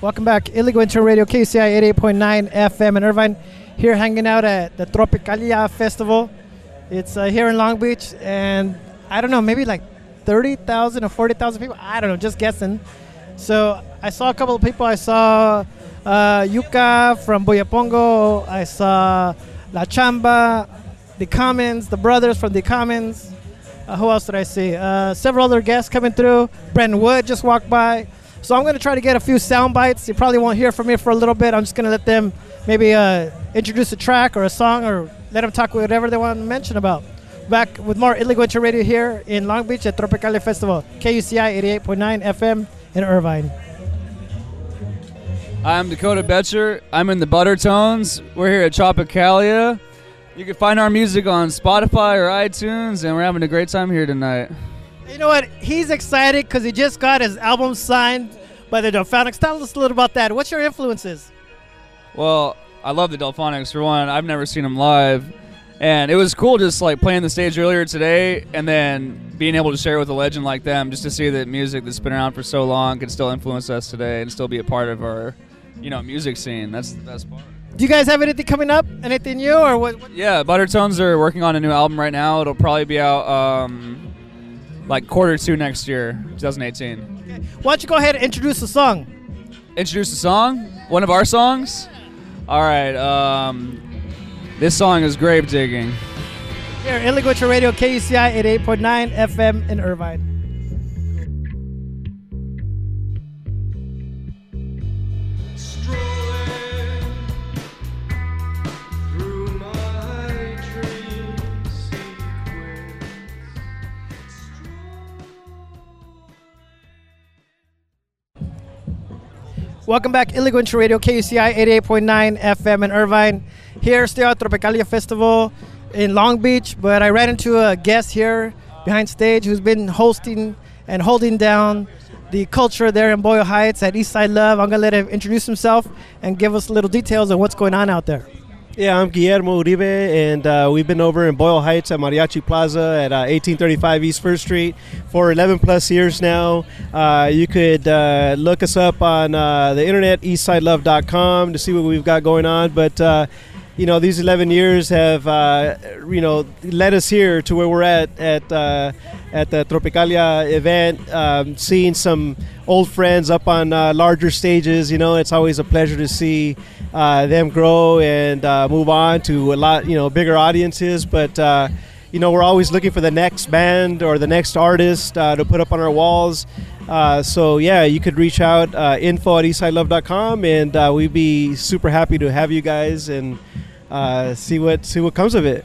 Welcome back, Illegal Intern Radio, KUCI 88.9 FM in Irvine. Here hanging out at the Tropicalia Festival. It's uh, here in Long Beach, and I don't know, maybe like 30,000 or 40,000 people. I don't know, just guessing. So I saw a couple of people. I saw uh, Yuka from Buyepongo. I saw La Chamba, the Commons, the brothers from the Commons. Uh, who else did I see? Uh, several other guests coming through. Brenton Wood just walked by. So I'm going to try to get a few sound bites. You probably won't hear from me for a little bit. I'm just going to let them maybe uh, introduce a track or a song or let them talk whatever they want to mention about. Back with more Illegal Radio here in Long Beach at Tropicalia Festival, KUCI 88.9 FM in Irvine. I'm Dakota Boettcher. I'm in the Buttertones. We're here at Tropicalia. You can find our music on Spotify or iTunes, and we're having a great time here tonight. You know what? He's excited because he just got his album signed by the Delphonics. Tell us a little about that. What's your influences? Well, I love the Delphonics for one. I've never seen them live, and it was cool just like playing the stage earlier today, and then being able to share with a legend like them, just to see that music that's been around for so long can still influence us today and still be a part of our, you know, music scene. That's the best part. Do you guys have anything coming up? Anything new or what? what? Yeah, Buttertones are working on a new album right now. It'll probably be out um, like quarter two next year, 2018. Okay. Why don't you go ahead and introduce the song? Introduce the song, one of our songs. All right, um, this song is Grave Digging. Here, Illegal Radio, KUCI 88.9 FM in Irvine. Welcome back, Illegal Radio, KUCI 88.9 FM in Irvine. Here, still at Tropicalia Festival in Long Beach, but I ran into a guest here behind stage who's been hosting and holding down the culture there in Boyle Heights at Eastside Luv. I'm going to let him introduce himself and give us little details on what's going on out there. Yeah, I'm Guillermo Uribe, and uh, we've been over in Boyle Heights at Mariachi Plaza at uh, 1835 East First Street for 11 plus years now. Uh, you could uh, look us up on uh, the internet, eastsideluv.com, to see what we've got going on. But uh, you know, these 11 years have you know led us here to where we're at at at the Tropicalia event, um, seeing some old friends up on larger stages. You know, it's always a pleasure to see uh, them grow and uh, move on to a lot, you know, bigger audiences. But uh, you know, we're always looking for the next band or the next artist uh, to put up on our walls. Uh, so yeah, you could reach out uh, info at eastsideluv.com, and we'd be super happy to have you guys and. See what see what comes of it.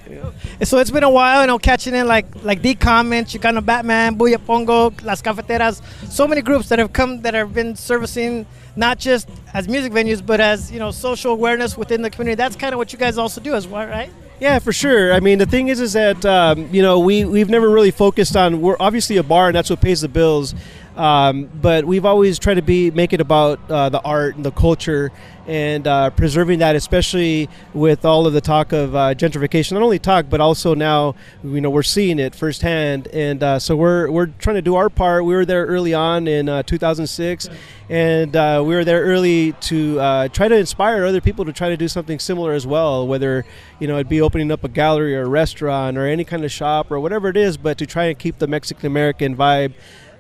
So it's been a while, you know, catching in like like the Commons, Chicano Batman, Buyepongo, Las Cafeteras, so many groups that have come that have been servicing not just as music venues, but as you know, social awareness within the community. That's kind of what you guys also do as well, right? Yeah, for sure. I mean, the thing is, is that um, you know we we've never really focused on. We're obviously a bar, and that's what pays the bills. Um, but we've always tried to be make it about uh, the art and the culture and uh, preserving that, especially with all of the talk of uh, gentrification. Not only talk, but also now you know we're seeing it firsthand, and uh, so we're we're trying to do our part. We were there early on in uh, 2006, and uh, we were there early to try to inspire other people to try to do something similar as well. Whether you know it'd be opening up a gallery or a restaurant or any kind of shop or whatever it is, but to try and keep the Mexican American vibe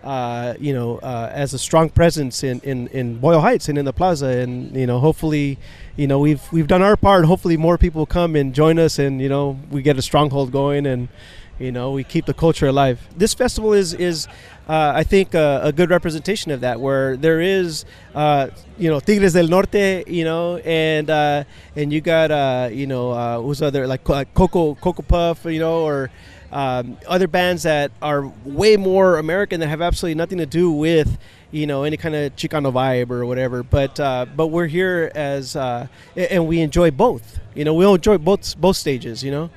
uh, you know, uh, as a strong presence in, in, in Boyle Heights and in the plaza. And, you know, hopefully, you know, we've, we've done our part. Hopefully more people come and join us and, you know, we get a stronghold going and, you know, we keep the culture alive. This festival is, is uh, I think, a good representation of that, where there is, uh, you know, Tigres del Norte, you know, and uh, and you got, uh, you know, who's other, like Coco, Coco Puff, you know, or, um, other bands that are way more American that have absolutely nothing to do with you know any kind of Chicano vibe or whatever. But uh, but we're here as uh, and we enjoy both. You know, we enjoy both both stages. You know.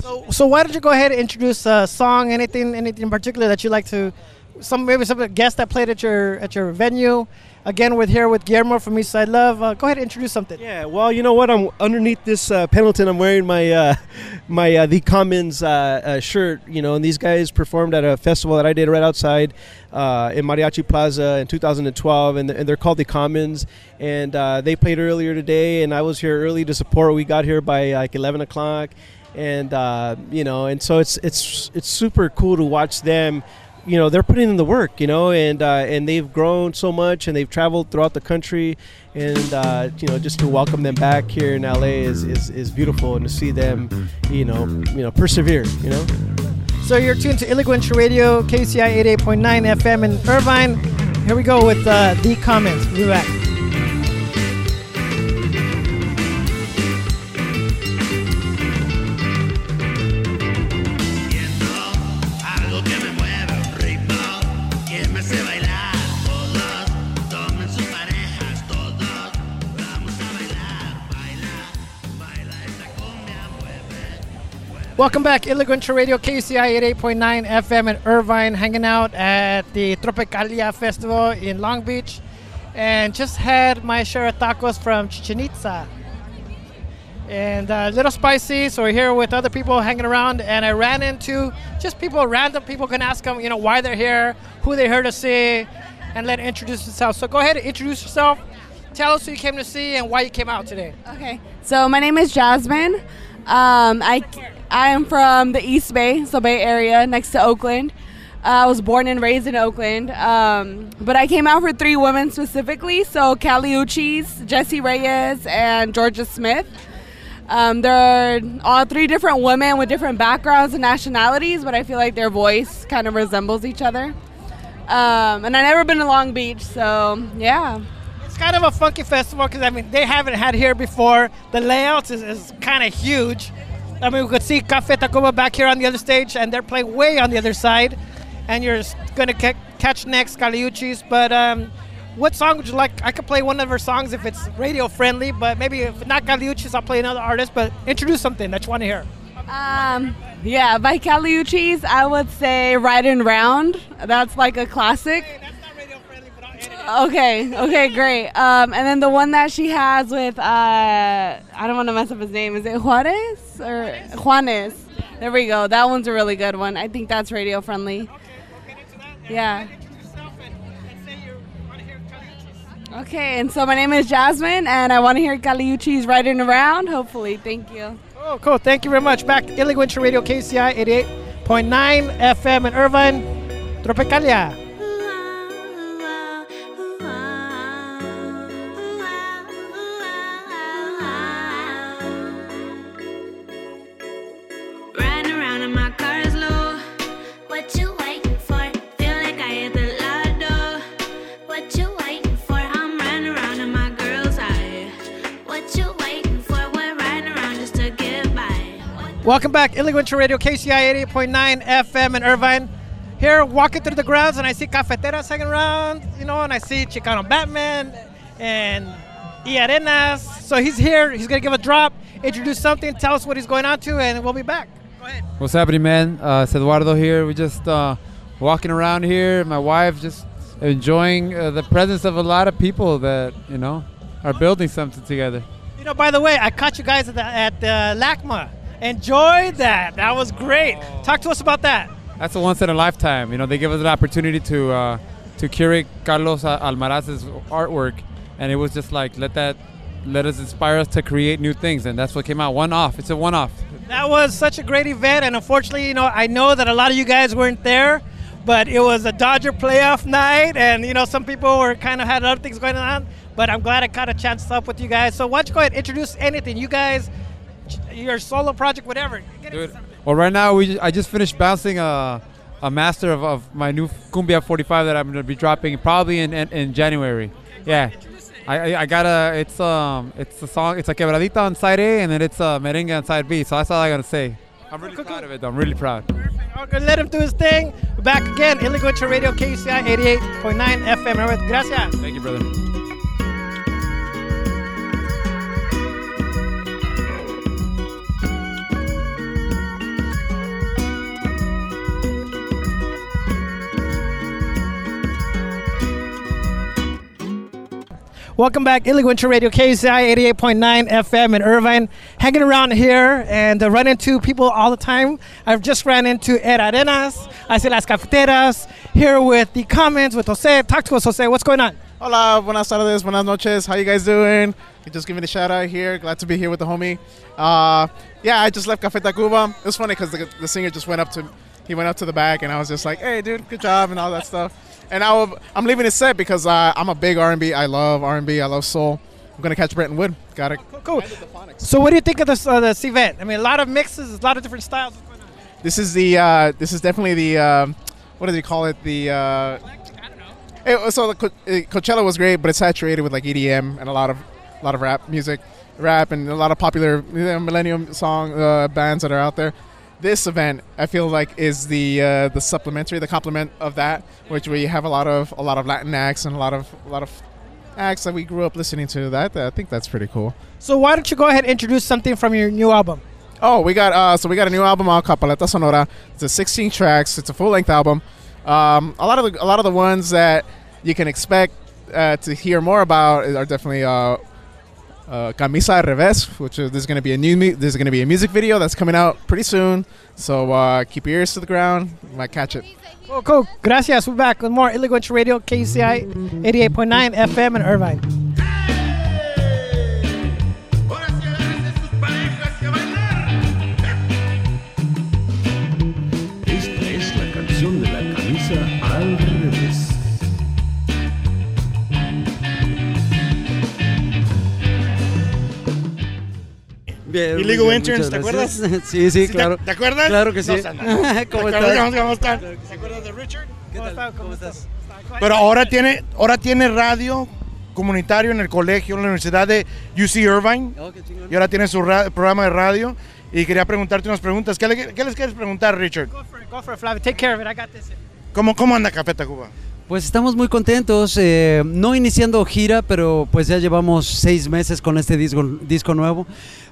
So so why don't you go ahead and introduce a song? Anything anything in particular that you like to some maybe some guests that played at your at your venue. Again, we're here with Guillermo from Eastside Luv. Uh, go ahead and introduce something. Yeah, well, you know what? I'm underneath this uh, Pendleton. I'm wearing my uh, my uh, the Commons uh, uh, shirt. You know, and these guys performed at a festival that I did right outside in Mariachi Plaza in 2012, and, and they're called the Commons. And they played earlier today, and I was here early to support. We got here by like 11 o'clock, and you know, and so it's it's it's super cool to watch them you know they're putting in the work you know and uh, and they've grown so much and they've traveled throughout the country and uh, you know just to welcome them back here in LA is, is, is beautiful and to see them you know you know persevere you know So you're tuned to Illegal Radio, KUCI 88.9 FM in Irvine. Here we go with uh, the Commons. We'll be back. Welcome back, Illegal Radio, KUCI 88.9 FM in Irvine, hanging out at the Tropicalia Festival in Long Beach. And just had my share of tacos from Chichen Itza. And uh, a little spicy, so we're here with other people hanging around. And I ran into just people, random people can ask them, you know, why they're here, who they here to see, and let introduce themselves. So go ahead and introduce yourself. Tell us who you came to see and why you came out today. Okay, so my name is Jasmine. Um, I I am from the East Bay, so Bay Area, next to Oakland. Uh, I was born and raised in Oakland, um, but I came out for three women specifically. So Kali Uchis, Jessie Reyez, and Jorja Smith. Um, they're all three different women with different backgrounds and nationalities, but I feel like their voice kind of resembles each other. Um, and I've never been to Long Beach, so yeah. It's kind of a funky festival because I mean they haven't had here before. The layouts is, is kind of huge. I mean we could see Cafe Tacvba back here on the other stage, and they're playing way on the other side. And you're gonna ca- catch next Kali Uchis. But um, what song would you like? I could play one of her songs if it's radio friendly, but maybe if not Kali Uchis, I'll play another artist. But introduce something that you want to hear. Um, yeah, by Kali Uchis, I would say Ridin Round. That's like a classic. That's not radio friendly, but I'll edit Okay, okay, great. Um, and then the one that she has with, uh, I don't want to mess up his name. Is it Juarez or Juanes? There we go. That one's a really good one. I think that's radio friendly. Yeah. Okay, and so my name is Jasmine, and I want to hear Kali Uchis riding around. Hopefully, thank you. Oh, cool. Thank you very much. Back Illegal Intern Radio KUCI 88.9 FM in Irvine, Tropicalia. Welcome back, Illegal Intern Radio KUCI 88.9 FM in Irvine. Here, walking through the grounds, and I see cafeteras hanging around, you know, and I see Chicano Batman and Arenas. So he's here. He's gonna give a drop, introduce something, tell us what he's going on to, and we'll be back. Go ahead. What's happening, man? Uh, it's Eduardo here. We're just uh, walking around here. My wife just enjoying uh, the presence of a lot of people that you know are building something together. You know, by the way, I caught you guys at the, at the LACMA. Enjoyed that. That was great. Talk to us about that. That's a once in a lifetime. You know, they give us an opportunity to uh, to curate Carlos Almaraz's artwork, and it was just like let that let us inspire us to create new things, and that's what came out. One off. It's a one off. That was such a great event, and unfortunately, you know, I know that a lot of you guys weren't there, but it was a Dodger playoff night, and you know, some people were kind of had other things going on. But I'm glad I got a chance to up with you guys. So why don't you go ahead and introduce anything, you guys, your solo project, whatever. Get Dude, well, right now we I just finished bouncing a, a master of, of my new Cumbia 45 that I'm gonna be dropping probably in in, in January. Yeah, I, I I got a it's um it's a song it's a quebradita on side A and then it's a merengue on side B. So that's all I gotta say. I'm really Cool, cool. proud of it. though. I'm really proud. Okay, let him do his thing. Back again, Illegal Intern Radio, KUCI 88.9 FM. Remember, Gracias. Thank you, brother. Welcome back, Illegal Intern Radio, KUCI 88.9 FM in Irvine. Hanging around here and uh, run into people all the time. I've just ran into Ed Arenas, I see Las Cafeteras, here with the Commons with Jose. Talk to us, Jose. What's going on? Hola, buenas tardes, buenas noches. How you guys doing? Just giving a shout out here. Glad to be here with the homie. Uh, yeah, I just left Café Tacvba. It was funny because the, the singer just went up to, he went up to the back, and I was just like, "Hey, dude, good job," and all that stuff. And I will, I'm leaving it set because uh, I'm a big R&B. I love R&B. I love soul. I'm gonna catch Brenton Wood. Got it. Cool. So, what do you think of this, uh, this event? I mean, a lot of mixes, a lot of different styles. What's going on? This is the uh, this is definitely the um, what do they call it? The uh, I don't know. it, so the Co- uh, Coachella was great, but it's saturated with like EDM and a lot of a lot of rap music, rap and a lot of popular you know, millennium song uh, bands that are out there. This event, I feel like, is the uh, the supplementary, the complement of that, which we have a lot of a lot of Latin acts and a lot of a lot of acts that we grew up listening to. That I think that's pretty cool. So, why don't you go ahead and introduce something from your new album? Oh, we got uh, so we got a new album called Paleta Sonora. It's a 16 tracks. It's a full length album. Um, a lot of the, a lot of the ones that you can expect uh, to hear more about are definitely uh, uh, Camisa al Revés, which is, there's going to be a new mu- there's going to be a music video that's coming out pretty soon. So uh, keep your ears to the ground. You might catch it. Cool, cool. Gracias. We're back with more Illegal Radio, KUCI 88.9 FM in Irvine. Bien, Illegal bien, Interns, muchas ¿te acuerdas? sí, sí, te- claro. ¿Te acuerdas? Claro que sí. No, no. ¿Cómo ¿Te acuerdas? estás? ¿Cómo están? ¿Se acuerdan de Richard? ¿Cómo estás? ¿Cómo estás? Pero ahora tiene, ahora tiene radio comunitario en el colegio, en la Universidad de UC Irvine. Oh. Y ahora tiene su ra- programa de radio. Y quería preguntarte unas preguntas. ¿Qué, le- qué les quieres preguntar, Richard? Go for it, go for it, Flavio. Take care of it. I got this. ¿Cómo, cómo anda Café Tacuba? Pues estamos muy contentos, eh, no iniciando gira, pero pues ya llevamos seis meses con este disco, disco nuevo,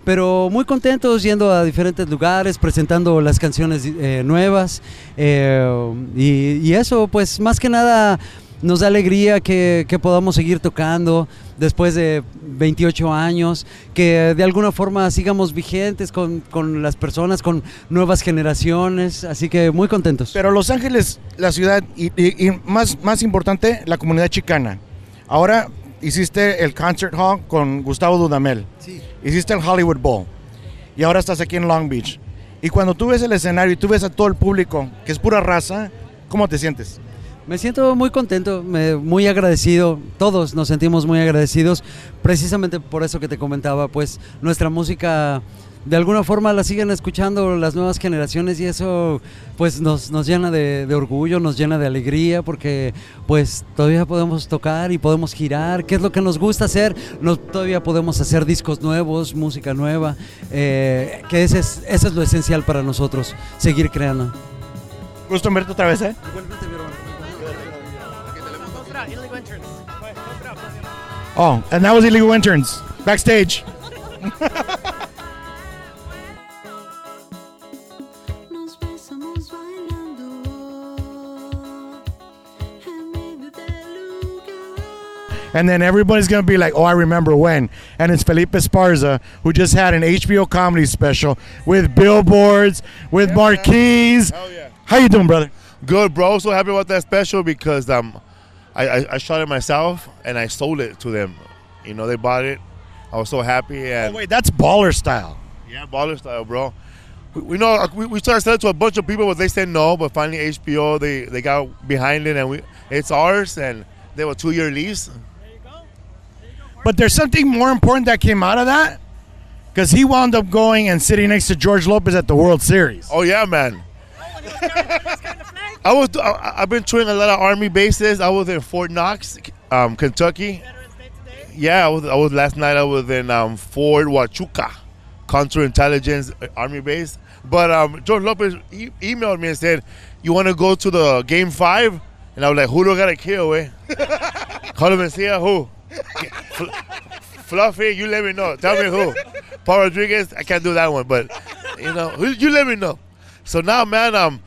pero muy contentos yendo a diferentes lugares, presentando las canciones eh, nuevas eh, y, y eso pues más que nada nos da alegría que, que podamos seguir tocando después de 28 años, que de alguna forma sigamos vigentes con, con las personas, con nuevas generaciones, así que muy contentos. Pero Los Ángeles, la ciudad, y, y- y más, más importante, la comunidad chicana. Ahora hiciste el Concert Hall con Gustavo Dudamel. Sí. Hiciste el Hollywood Bowl. Y ahora estás aquí en Long Beach. Y cuando tú ves el escenario y tú ves a todo el público, que es pura raza, ¿cómo te sientes? Me siento muy contento, me- muy agradecido, todos nos sentimos muy agradecidos, precisamente por eso que te comentaba, pues nuestra música de alguna forma la siguen escuchando las nuevas generaciones y eso pues nos, nos llena de, de orgullo, nos llena de alegría porque pues todavía podemos tocar y podemos girar, que es lo que nos gusta hacer, nos, todavía podemos hacer discos nuevos, música nueva, eh, que ese es, eso es lo esencial para nosotros, seguir creando. Gusto en verte otra vez, ¿eh? Oh, and that was Illegal Interns, backstage. Nos besamos bailando en medio del lugar. And then everybody's going to be like, oh, I remember when. And it's Felipe Esparza, who just had an HBO comedy special with billboards, with marquees. Hell yeah. How you doing, brother? Good, bro. So happy about that special because um, I, I, I shot it myself and I sold it to them. You know, they bought it. I was so happy and Oh, wait, that's baller style. yeah, baller style, bro. We, we know we, we started selling to a bunch of people, but they said no. But finally, HBO they they got behind it and we it's ours and they were two year lease. There you go. But there's something more important that came out of that because he wound up going and sitting next to George Lopez at the World Series. Oh yeah, man. I was I, I've been touring a lot of army bases. I was in Fort Knox, um, Kentucky. Yeah, I was, I was last night. I was in um, Fort Huachuca, counterintelligence uh, army base. But um, George Lopez e- emailed me and said, "You want to go to the game five? And I was like, "Who do I gotta kill, eh? Carlos Mencia, who? Fluffy, you let me know. Tell me who. Paul Rodriguez, I can't do that one, but you know, you let me know. So now, man, um,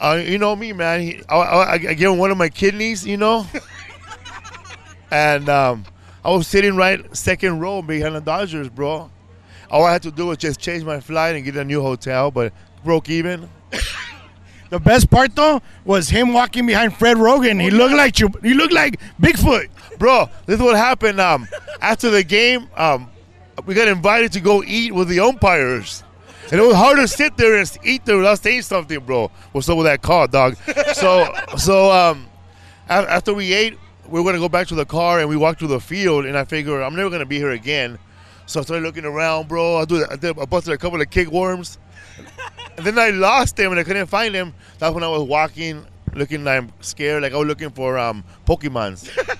uh, you know me, man. He, I, I, I gave him one of my kidneys, you know, and um, I was sitting right second row behind the Dodgers, bro. All I had to do was just change my flight and get a new hotel, but broke even. The best part though was him walking behind Fred Roggin. He looked like you. He looked like Bigfoot. Bro, this is what happened. Um, after the game, um, we got invited to go eat with the umpires. And it was hard to sit there and eat there without saying something, bro. What's up with that car, dog? so, so um, after we ate, we were gonna go back to the car and we walked through the field. And I figured I'm never gonna be here again. So I started looking around, bro. I do, I, did, I busted a couple of kickworms, and then I lost them and I couldn't find them. That's when I was walking, looking like I'm scared, like I was looking for um, Pokemons.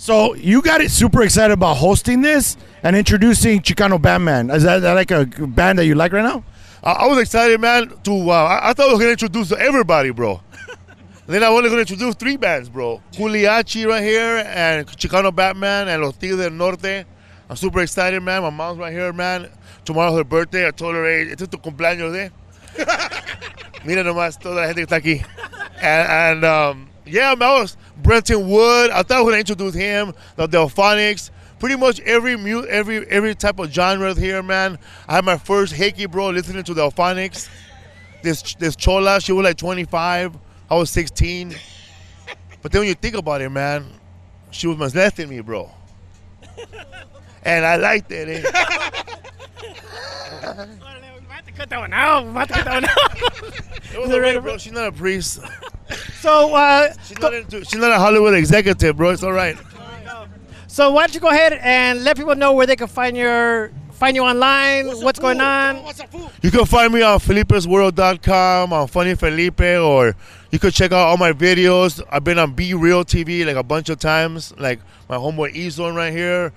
So you got it super excited about hosting this and introducing Chicano Batman. Is that, that like a band that you like right now? I, I was excited, man. To uh, I, I thought I was gonna introduce everybody, bro. then I was gonna introduce three bands, bro. Kali Uchis right here, and Chicano Batman, and Los Tigres del Norte. I'm super excited, man. My mom's right here, man. Tomorrow's her birthday. I told her, hey, este es tu cumpleaños, eh? Mira nomás toda la gente que está aquí. And, and um, yeah, man, I was Brenton Wood. I thought I was gonna introduce him, the Delphonics. Pretty much every mu- every every type of genre here, man. I had my first hickey, bro, listening to Delphonics. This this chola, she was like 25. I was 16. But then when you think about it, man, she was much less than me, bro. And I liked it. Eh? Cut that one out. I'm about to cut that one out. It was alright, bro. She's not a priest. So, uh, She's not, into, she's not a Hollywood executive, bro. It's all right. So why don't you go ahead and let people know where they can find your find you online? What's, going on? You can find me on Felipe'sWorld.com, on Funny Felipe, or you could check out all my videos. I've been on Be Real TV like a bunch of times, like my homeboy E-Zone right here.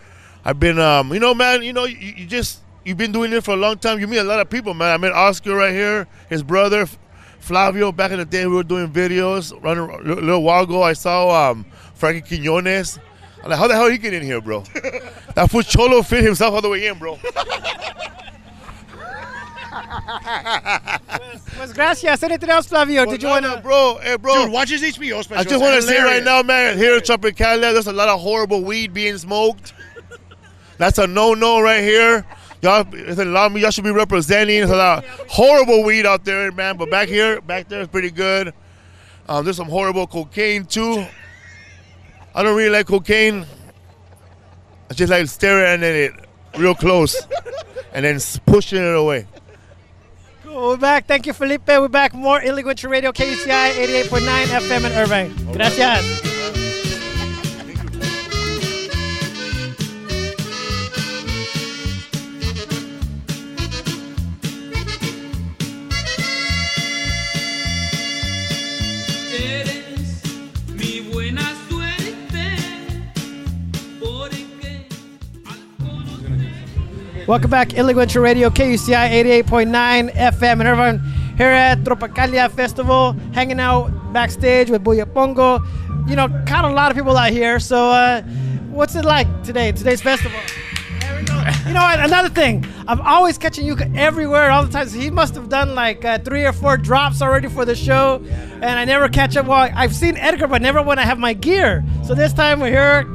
I've been, um, you know, man, you know, you, you just, you've been doing it for a long time. You meet a lot of people, man. I met Oscar right here, his brother, Flavio, back in the day, we were doing videos. Running, a little little while ago, I saw um, Frankie Quinones. I'm like, how the hell he get in here, bro? that fool Cholo fit himself all the way in, bro. Pues gracias. Anything else, Flavio? Did you want to? bro, hey, bro. Dude, watch his HBO special. I just want to say right now, man, here in Tropicalia, there's a lot of horrible weed being smoked. That's a no-no right here. Y'all, it's a lot of y'all should be representing. There's a lot of horrible weed out there, man. But back here, back there is pretty good. Um, there's some horrible cocaine too. I don't really like cocaine. I just like staring at it real close and then pushing it away. Cool. We're back. Thank you, Felipe. We're back. More Illegal Radio, KUCI 88.9 FM in Irvine. Gracias. Welcome back, Illegal Radio, KUCI 88.9 FM in Irvine. Here at Tropicalia Festival, hanging out backstage with Buyepongo. You know, kind of a lot of people out here. So, uh, what's it like today, today's festival? You know what? Another thing, I'm always catching you everywhere all the time. So he must have done like uh, three or four drops already for the show, and I never catch up. Well, I've seen Edgar, but never when I have my gear. So this time we're here.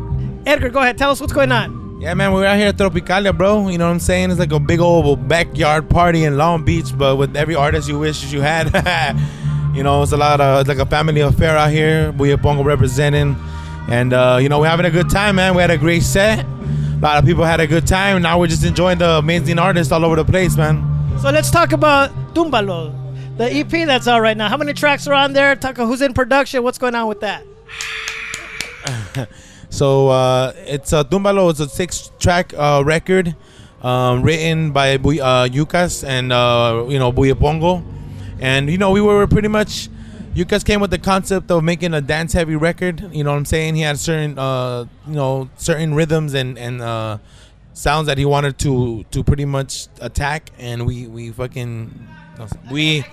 Edgar, go ahead. Tell us what's going on. Yeah, man, we're out here at Tropicalia, bro. You know what I'm saying? It's like a big old backyard party in Long Beach, but with every artist you wish you had. you know, it's a lot of it's like a family affair out here. Buyepongo representing, and uh, you know we're having a good time, man. We had a great set. A lot of people had a good time. Now we're just enjoying the amazing artists all over the place, man. So let's talk about Tumbalo, the EP that's out right now. How many tracks are on there? Talk who's in production. What's going on with that? So uh, it's a Tumbalo. It's a six-track uh, record um, written by uh, Yukas and uh, you know Buyepongo, and you know we were pretty much. Yucas came with the concept of making a dance-heavy record. You know what I'm saying? He had certain uh, you know certain rhythms and and uh, sounds that he wanted to to pretty much attack, and we we fucking we.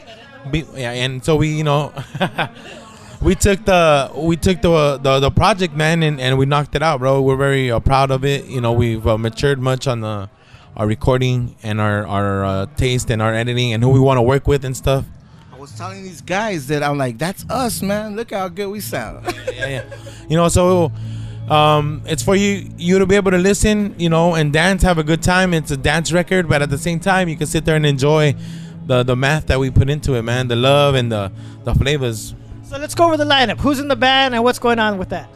we yeah, and so we, you know, we took the we took the the, the project man and, and we knocked it out bro we're very uh, proud of it you know we've uh, matured much on the our recording and our our uh, taste and our editing and who we want to work with and stuff I was telling these guys that I'm like, that's us, man. Look how good we sound. yeah, yeah. you know so um, it's for you you to be able to listen, you know, and dance, have a good time. It's a dance record, but at the same time, you can sit there and enjoy the the math that we put into it, man. The love and the the flavors. So let's go over the lineup. Who's in the band and what's going on with that?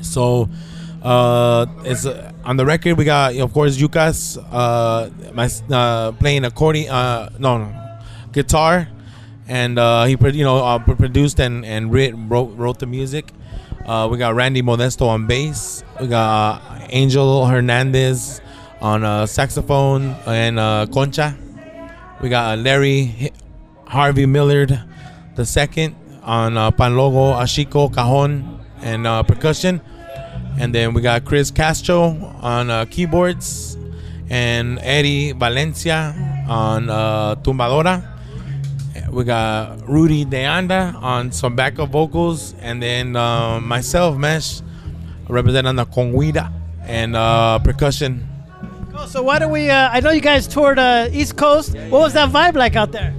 So, uh, it's uh, on the record. We got, of course, Yukas, uh, my uh, playing accordion, uh, no, no, guitar, and uh, he, you know, uh, produced and and writ, wrote wrote the music. Uh, we got Randy Modesto on bass. We got uh, Angel Hernandez on uh, saxophone and uh, concha. We got uh, Larry Harvey Millard the second on uh, Panlogo, Ashiko, Cajon, and uh, percussion. And then we got Chris Castro on uh, keyboards and Eddie Valencia on uh, tumbadora. We got Rudy Deanda on some backup vocals, and then uh, myself, Mesh, representing the conguida and uh, percussion. Cool. So why don't we? Uh, I know you guys toured uh, East Coast. What was that vibe like out there?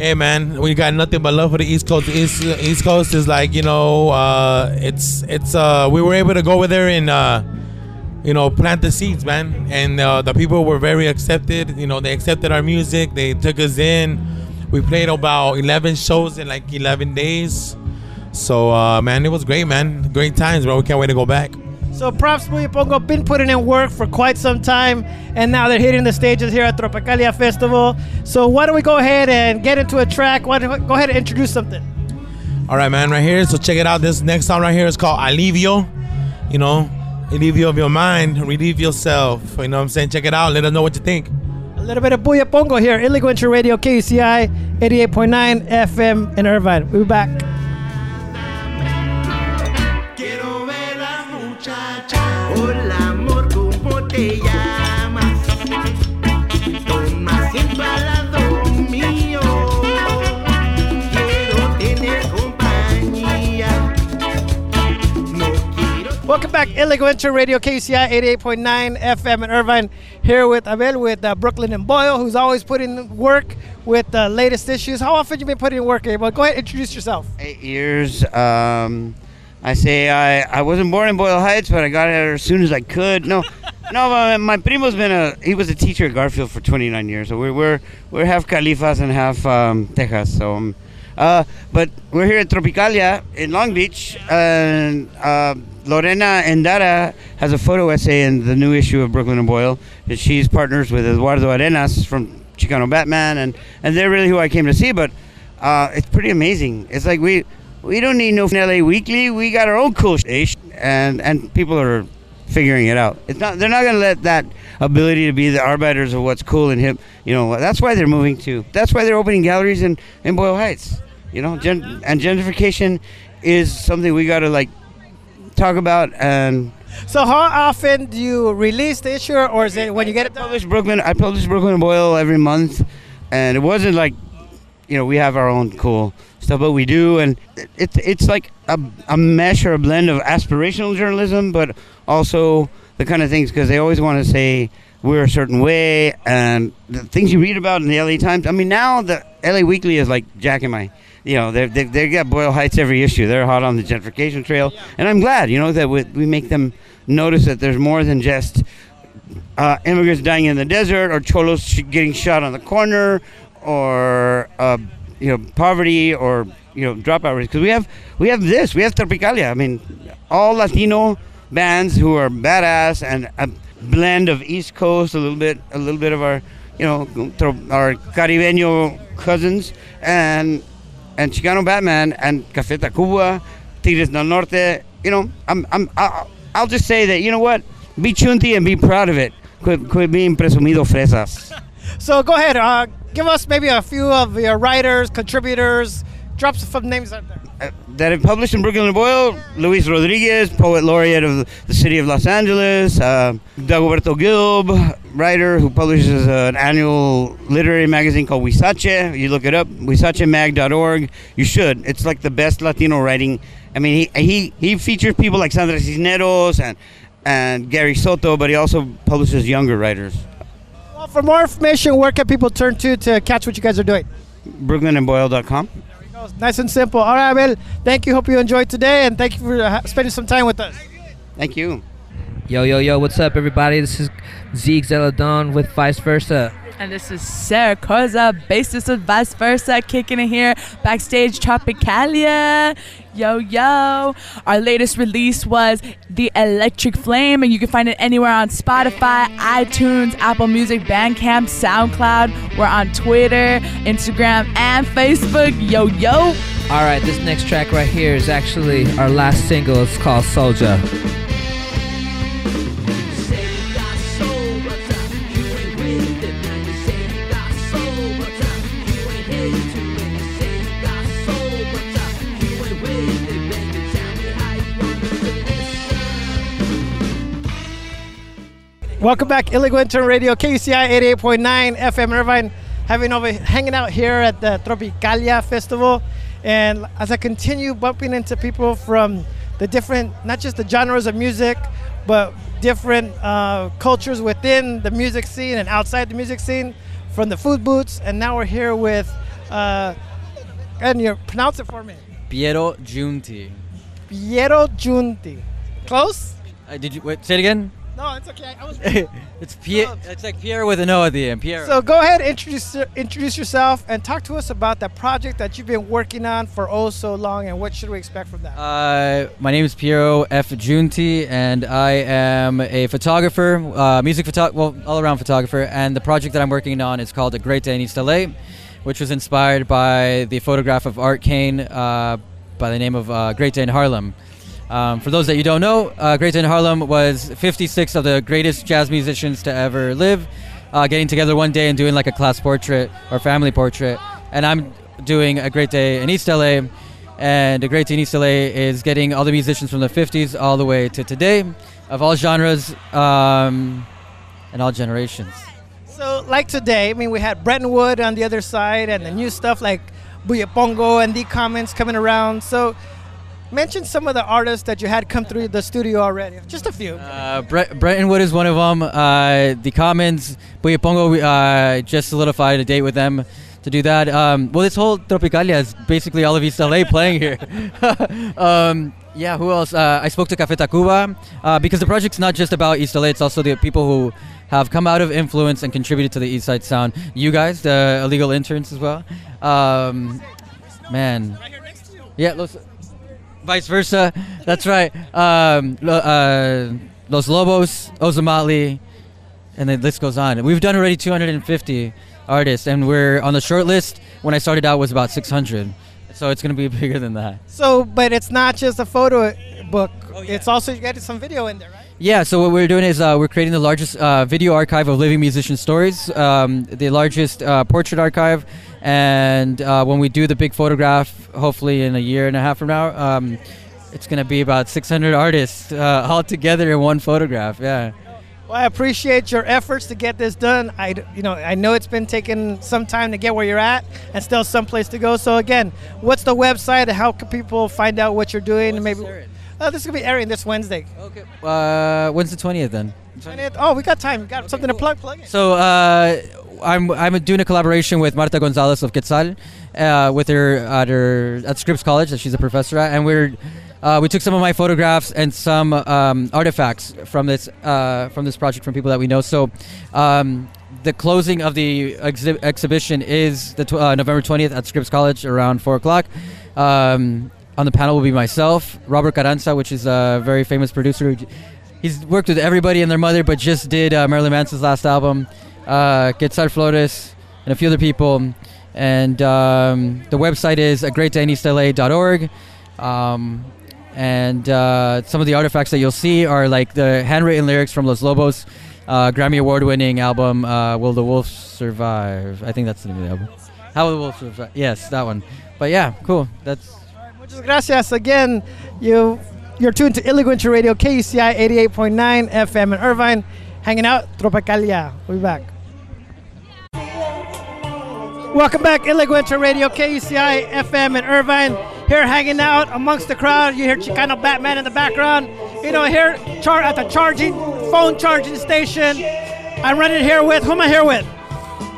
Hey man, we got nothing but love for the East Coast. East, East Coast is like you know, uh, it's it's. Uh, we were able to go over there and uh, you know plant the seeds, man. And uh, the people were very accepted. You know, they accepted our music. They took us in. We played about 11 shows in like 11 days. So uh, man, it was great, man. Great times, bro. We can't wait to go back. So props Buyepongo been putting in work for quite some time, and now they're hitting the stages here at Tropicalia Festival. So why don't we go ahead and get into a track? Why don't we go ahead and introduce something? All right, man, right here. So check it out. This next song right here is called Alivio. You know, alivio of your mind, relieve yourself. You know what I'm saying? Check it out. Let us know what you think. A little bit of Buyepongo here, Illegal Radio, KUCI 88.9 FM in Irvine. We'll be back. Welcome back, Illegal Radio, KUCI 88.9 FM in Irvine. Here with Abel with uh, Brooklyn and Boyle, who's always putting work with the latest issues. How often you been putting in work, Abel? Go ahead, introduce yourself. eight years. Um, I say I, I wasn't born in Boyle Heights, but I got here as soon as I could. No, no, my, my primo's been a he was a teacher at Garfield for 29 years. So we're we're, we're half Califas and half um, Texas. So, um, uh, but we're here at Tropicalia in Long Beach, and uh, Lorena Endara has a photo essay in the new issue of Brooklyn and Boyle. And she's partners with Eduardo Arenas from Chicano Batman, and and they're really who I came to see. But uh, it's pretty amazing. It's like we we don't need no LA Weekly. We got our own cool station, and and people are figuring it out. It's not they're not gonna let that ability to be the arbiters of what's cool and hip. You know that's why they're moving to. That's why they're opening galleries in in Boyle Heights. You know, gen, and gentrification is something we got to like talk about and. So how often do you release the issue, or is it when you get it done? publish Brooklyn. I publish Brooklyn Boyle every month, and it wasn't like, you know, we have our own cool stuff, but we do, and it- it's it's like a, a mesh or a blend of aspirational journalism, but also the kind of things because they always want to say we're a certain way, and the things you read about in the LA Times. I mean, now the LA Weekly is like Jack and my. You know, they they they got Boyle Heights every issue. They're hot on the gentrification trail, and I'm glad. You know that we, we make them notice that there's more than just uh, immigrants dying in the desert or cholos sh- getting shot on the corner or uh, you know poverty or you know dropout rates because we have we have this we have Tropicalia I mean all Latino bands who are badass and a blend of East Coast a little bit a little bit of our you know our Caribeño cousins and and Chicano Batman and Café Tacvba Tigres del Norte you know I'm, I'm I'll, I'll just say that you know what be chunty and be proud of it quit, quit being presumido fresas So go ahead, uh, give us maybe a few of your writers, contributors. Drop some names out there. That have published in Brooklyn and Boyle, Luis Rodriguez, poet laureate of the city of Los Angeles, uh, Dagoberto Gilb, writer who publishes an annual literary magazine called Huizache. You look it up, huizachemag.org. You should. It's like the best Latino writing. I mean, he he, he features people like Sandra Cisneros and and Gary Soto, but he also publishes younger writers. Well, for more information, where can people turn to to catch what you guys are doing? BrooklynandBoyle.com. Nice and simple. All right, Abel. Thank you. Hope you enjoyed today, and thank you for spending some time with us. Thank you. Yo, yo, yo, what's up, everybody? This is Zeke Zeladon with Vice Versa. And this is Sarah Corza, bassist with Vice Versa, kicking it here backstage Tropicalia. Yo, yo. Our latest release was The Electric Flame, and you can find it anywhere on Spotify, iTunes, Apple Music, Bandcamp, SoundCloud. We're on Twitter, Instagram, and Facebook. Yo, yo. All right, this next track right here is actually our last single. It's called Soldier. Welcome back, Illegal Intern Radio, KUCI 88.9 FM Irvine, having over hanging out here at the Tropicalia Festival. And as I continue bumping into people from the different, not just the genres of music, but different uh, cultures within the music scene and outside the music scene, from the food booths. And now we're here with, uh, and you pronounce it for me, Piero Giunti. Piero Giunti. Close? Uh, did you wait? Say it again. No, it's okay. I was. it's Pier. It's like Pierre with an O at the end. Pierre. So go ahead, introduce introduce yourself, and talk to us about that project that you've been working on for oh so long, and what should we expect from that? Uh, my name is Piero F. Giunti, and I am a photographer, uh, music photo, well, all-around photographer. And the project that I'm working on is called A Great Day in East LA, which was inspired by the photograph of Art Kane uh, by the name of uh, Great Day in Harlem. Um, for those that you don't know, uh, Great Harlem was 56 of the greatest jazz musicians to ever live, uh, getting together one day and doing like a class portrait or family portrait. And I'm doing a Great Day in East LA, and a Great Day in East LA is getting all the musicians from the 50s all the way to today, of all genres um, and all generations. So, like today, I mean, we had Brenton Wood on the other side, and the new stuff like Buyepongo and the Commons coming around. So, mention some of the artists that you had come through the studio already. Just a few. Uh, Bre- Brenton Wood is one of them. Uh, the Commons, Buyepongo, we, uh, just solidified a date with them to do that. Um, well, this whole Tropicalia is basically all of East LA playing here. um, yeah, who else? Uh, I spoke to Café Tacvba uh, because the project's not just about East LA, it's also the people who have come out of influence and contributed to the East Side sound. You guys, the illegal interns as well. Um, man. Yeah, Los, vice versa. That's right. Um, uh, Los Lobos, Ozomatli, and the list goes on. We've done already 250 artists, and we're on the short list. When I started out, was about 600. So it's going to be bigger than that. So, but it's not just a photo book. It's also you got some video in there, right? Yeah, so what we're doing is uh, we're creating the largest uh, video archive of living musician stories, um, the largest uh, portrait archive, and uh, when we do the big photograph, hopefully in a year and a half from now, um, it's going to be about 600 artists uh, all together in one photograph. Yeah. Well, I appreciate your efforts to get this done. I, you know, I know it's been taking some time to get where you're at, and still some place to go. So again, what's the website? and How can people find out what you're doing? and maybe uh, this is gonna be airing this Wednesday. Okay. Uh, when's the 20th then? 20th? Oh, we got time. We got something to plug. Plug it. So uh, I'm I'm doing a collaboration with Marta Gonzalez of Quetzal, uh, with her at her at Scripps College that she's a professor at, and we're uh, we took some of my photographs and some um, artifacts from this uh, from this project from people that we know. So. Um, the closing of the exhi- exhibition is the tw- uh, November 20th at Scripps College around 4 o'clock. Um, on the panel will be myself, Robert Carranza, which is a very famous producer. He's worked with everybody and their mother, but just did uh, Marilyn Manson's last album. Uh, Quetzal Flores and a few other people. And um, the website is a greatdayineastla.org. Um, and uh, some of the artifacts that you'll see are like the handwritten lyrics from Los Lobos, uh, Grammy Award winning album, uh, Will the Wolf Survive? I think that's the name of the album. How Will the Wolf Survive? Yes, that one. But yeah, cool. That's Muchas gracias again. You you're tuned to Illegal Radio KUCI 88.9 FM in Irvine, hanging out Tropicalia. We'll be back. Welcome back, Intro Radio KUCI FM in Irvine. Here hanging out amongst the crowd. You hear Chicano Batman in the background. You know, here char- at the charging phone charging station. I'm running here with who am I here with?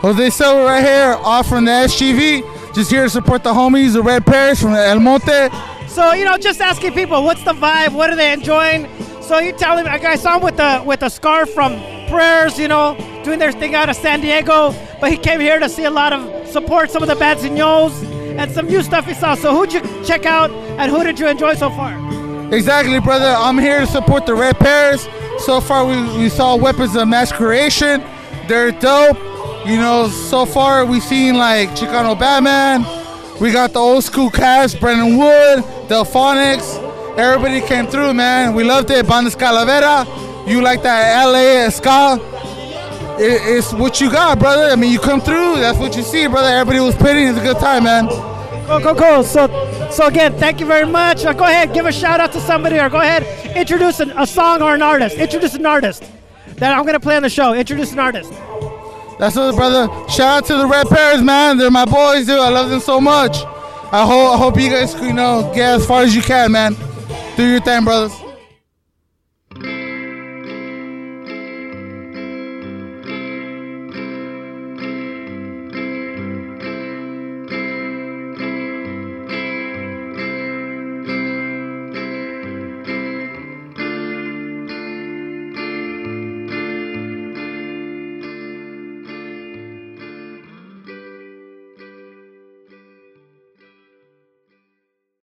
Jose Silva right here, off from the SGV. Just here to support the homies, the Red Pears from El Monte. So, you know, just asking people, what's the vibe? What are they enjoying? So you tell him, I saw him with the with a scarf from Prayers, you know, doing their thing out of San Diego. But he came here to see a lot of support, some of the Bansignons, and some new stuff he saw. So who'd you check out, and who did you enjoy so far? Exactly, brother. I'm here to support the Red Pears. So far, we, we saw Weapons of Mass Creation. They're dope. You know, so far we've seen like Chicano Batman. We got the old school cast, Brenton Wood, Delphonics. Everybody came through, man. We loved it. Bandas Calavera. You like that LA ska? It, it's what you got, brother. I mean, you come through. That's what you see, brother. Everybody was pitting. It's a good time, man. Cool, cool, cool. So, so again, thank you very much. Uh, go ahead, give a shout out to somebody, or go ahead, introduce an, a song or an artist. Introduce an artist that I'm gonna play on the show. Introduce an artist. That's it, brother. Shout out to the Red Pears, man. They're my boys, dude. I love them so much. I hope I hope you guys, you know, get as far as you can, man. Do your thing, brothers.